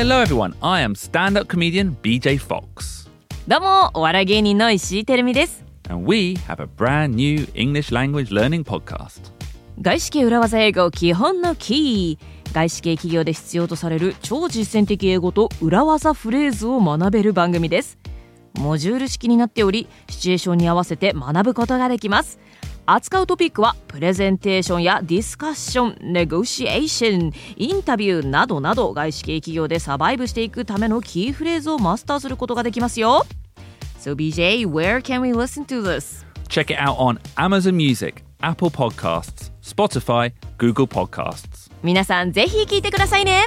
Hello, everyone. I am stand up comedian BJ Fox. どうもお笑い芸人の石井てるみです And we have a brand new English language learning podcast. 外資系裏技英語基本のキー外資系企業で必要とされる超実践的英語と裏技フレーズを学べる番組ですモジュール式になっておりシチュエーションに合わせて学ぶことができます扱うトピックはプレゼンテーションやディスカッションネゴシエーションインタビューなどなど外資系企業でサバイブしていくためのキーフレーズをマスターすることができますよ So BJ, where can we listen to this? Check it out on Amazon Music, Apple Podcasts, Spotify, Google Podcasts. 皆さんぜひ聞いてくださいね